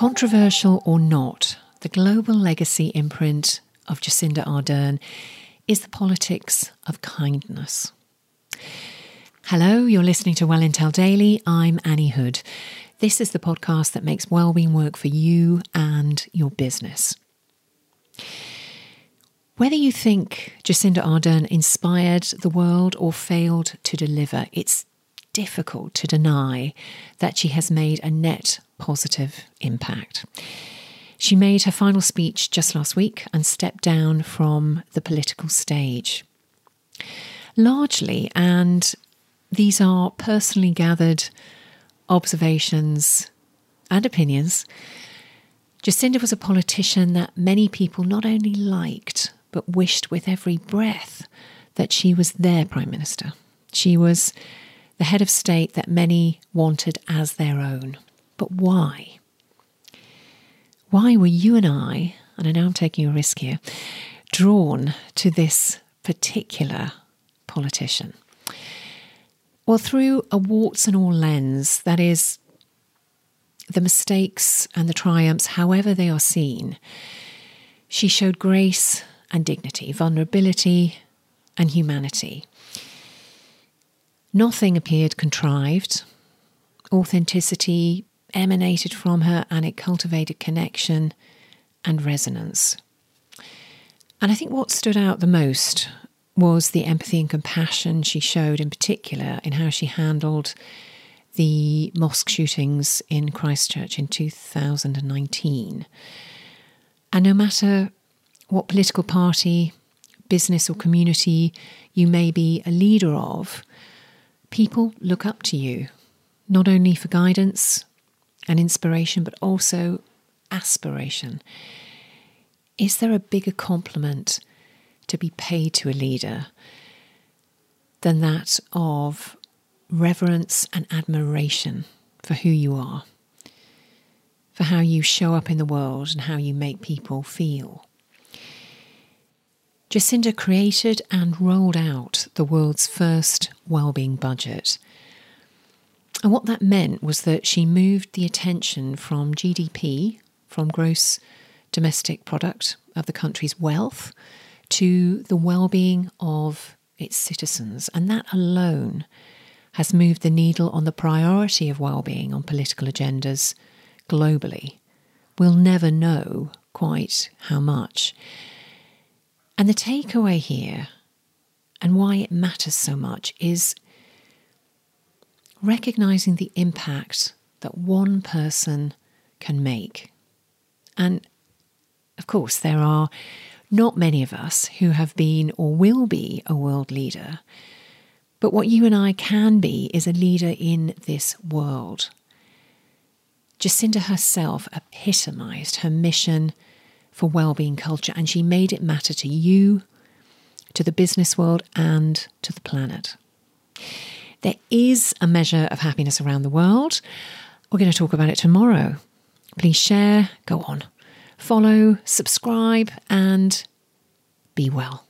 Controversial or not, the global legacy imprint of Jacinda Ardern is the politics of kindness. Hello, you're listening to Well Intel Daily. I'm Annie Hood. This is the podcast that makes well-being work for you and your business. Whether you think Jacinda Ardern inspired the world or failed to deliver, it's difficult to deny that she has made a net positive impact. She made her final speech just last week and stepped down from the political stage. Largely, and these are personally gathered observations and opinions, Jacinda was a politician that many people not only liked, but wished with every breath that she was their Prime Minister. She was the head of state that many wanted as their own. But why? Why were you and I, and I know I'm taking a risk here, drawn to this particular politician? Well, through a warts and all lens, that is, the mistakes and the triumphs, however they are seen, she showed grace and dignity, vulnerability and humanity. Nothing appeared contrived. Authenticity emanated from her and it cultivated connection and resonance. And I think what stood out the most was the empathy and compassion she showed, in particular, in how she handled the mosque shootings in Christchurch in 2019. And no matter what political party, business, or community you may be a leader of, people look up to you, not only for guidance and inspiration, but also aspiration. Is there a bigger compliment to be paid to a leader than that of reverence and admiration for who you are, for how you show up in the world and how you make people feel? Jacinda created and rolled out the world's first wellbeing budget. And what that meant was that she moved the attention from GDP, from gross domestic product of the country's wealth, to the well-being of its citizens. And that alone has moved the needle on the priority of well-being on political agendas globally. We'll never know quite how much. And the takeaway here, and why it matters so much, is recognizing the impact that one person can make. And of course, there are not many of us who have been or will be a world leader. But what you and I can be is a leader in this world. Jacinda herself epitomized her mission for well-being culture and she made it matter to you, to the business world and to the planet. There is a measure of happiness around the world. We're going to talk about it tomorrow. Please share, go on, follow, subscribe, and be well.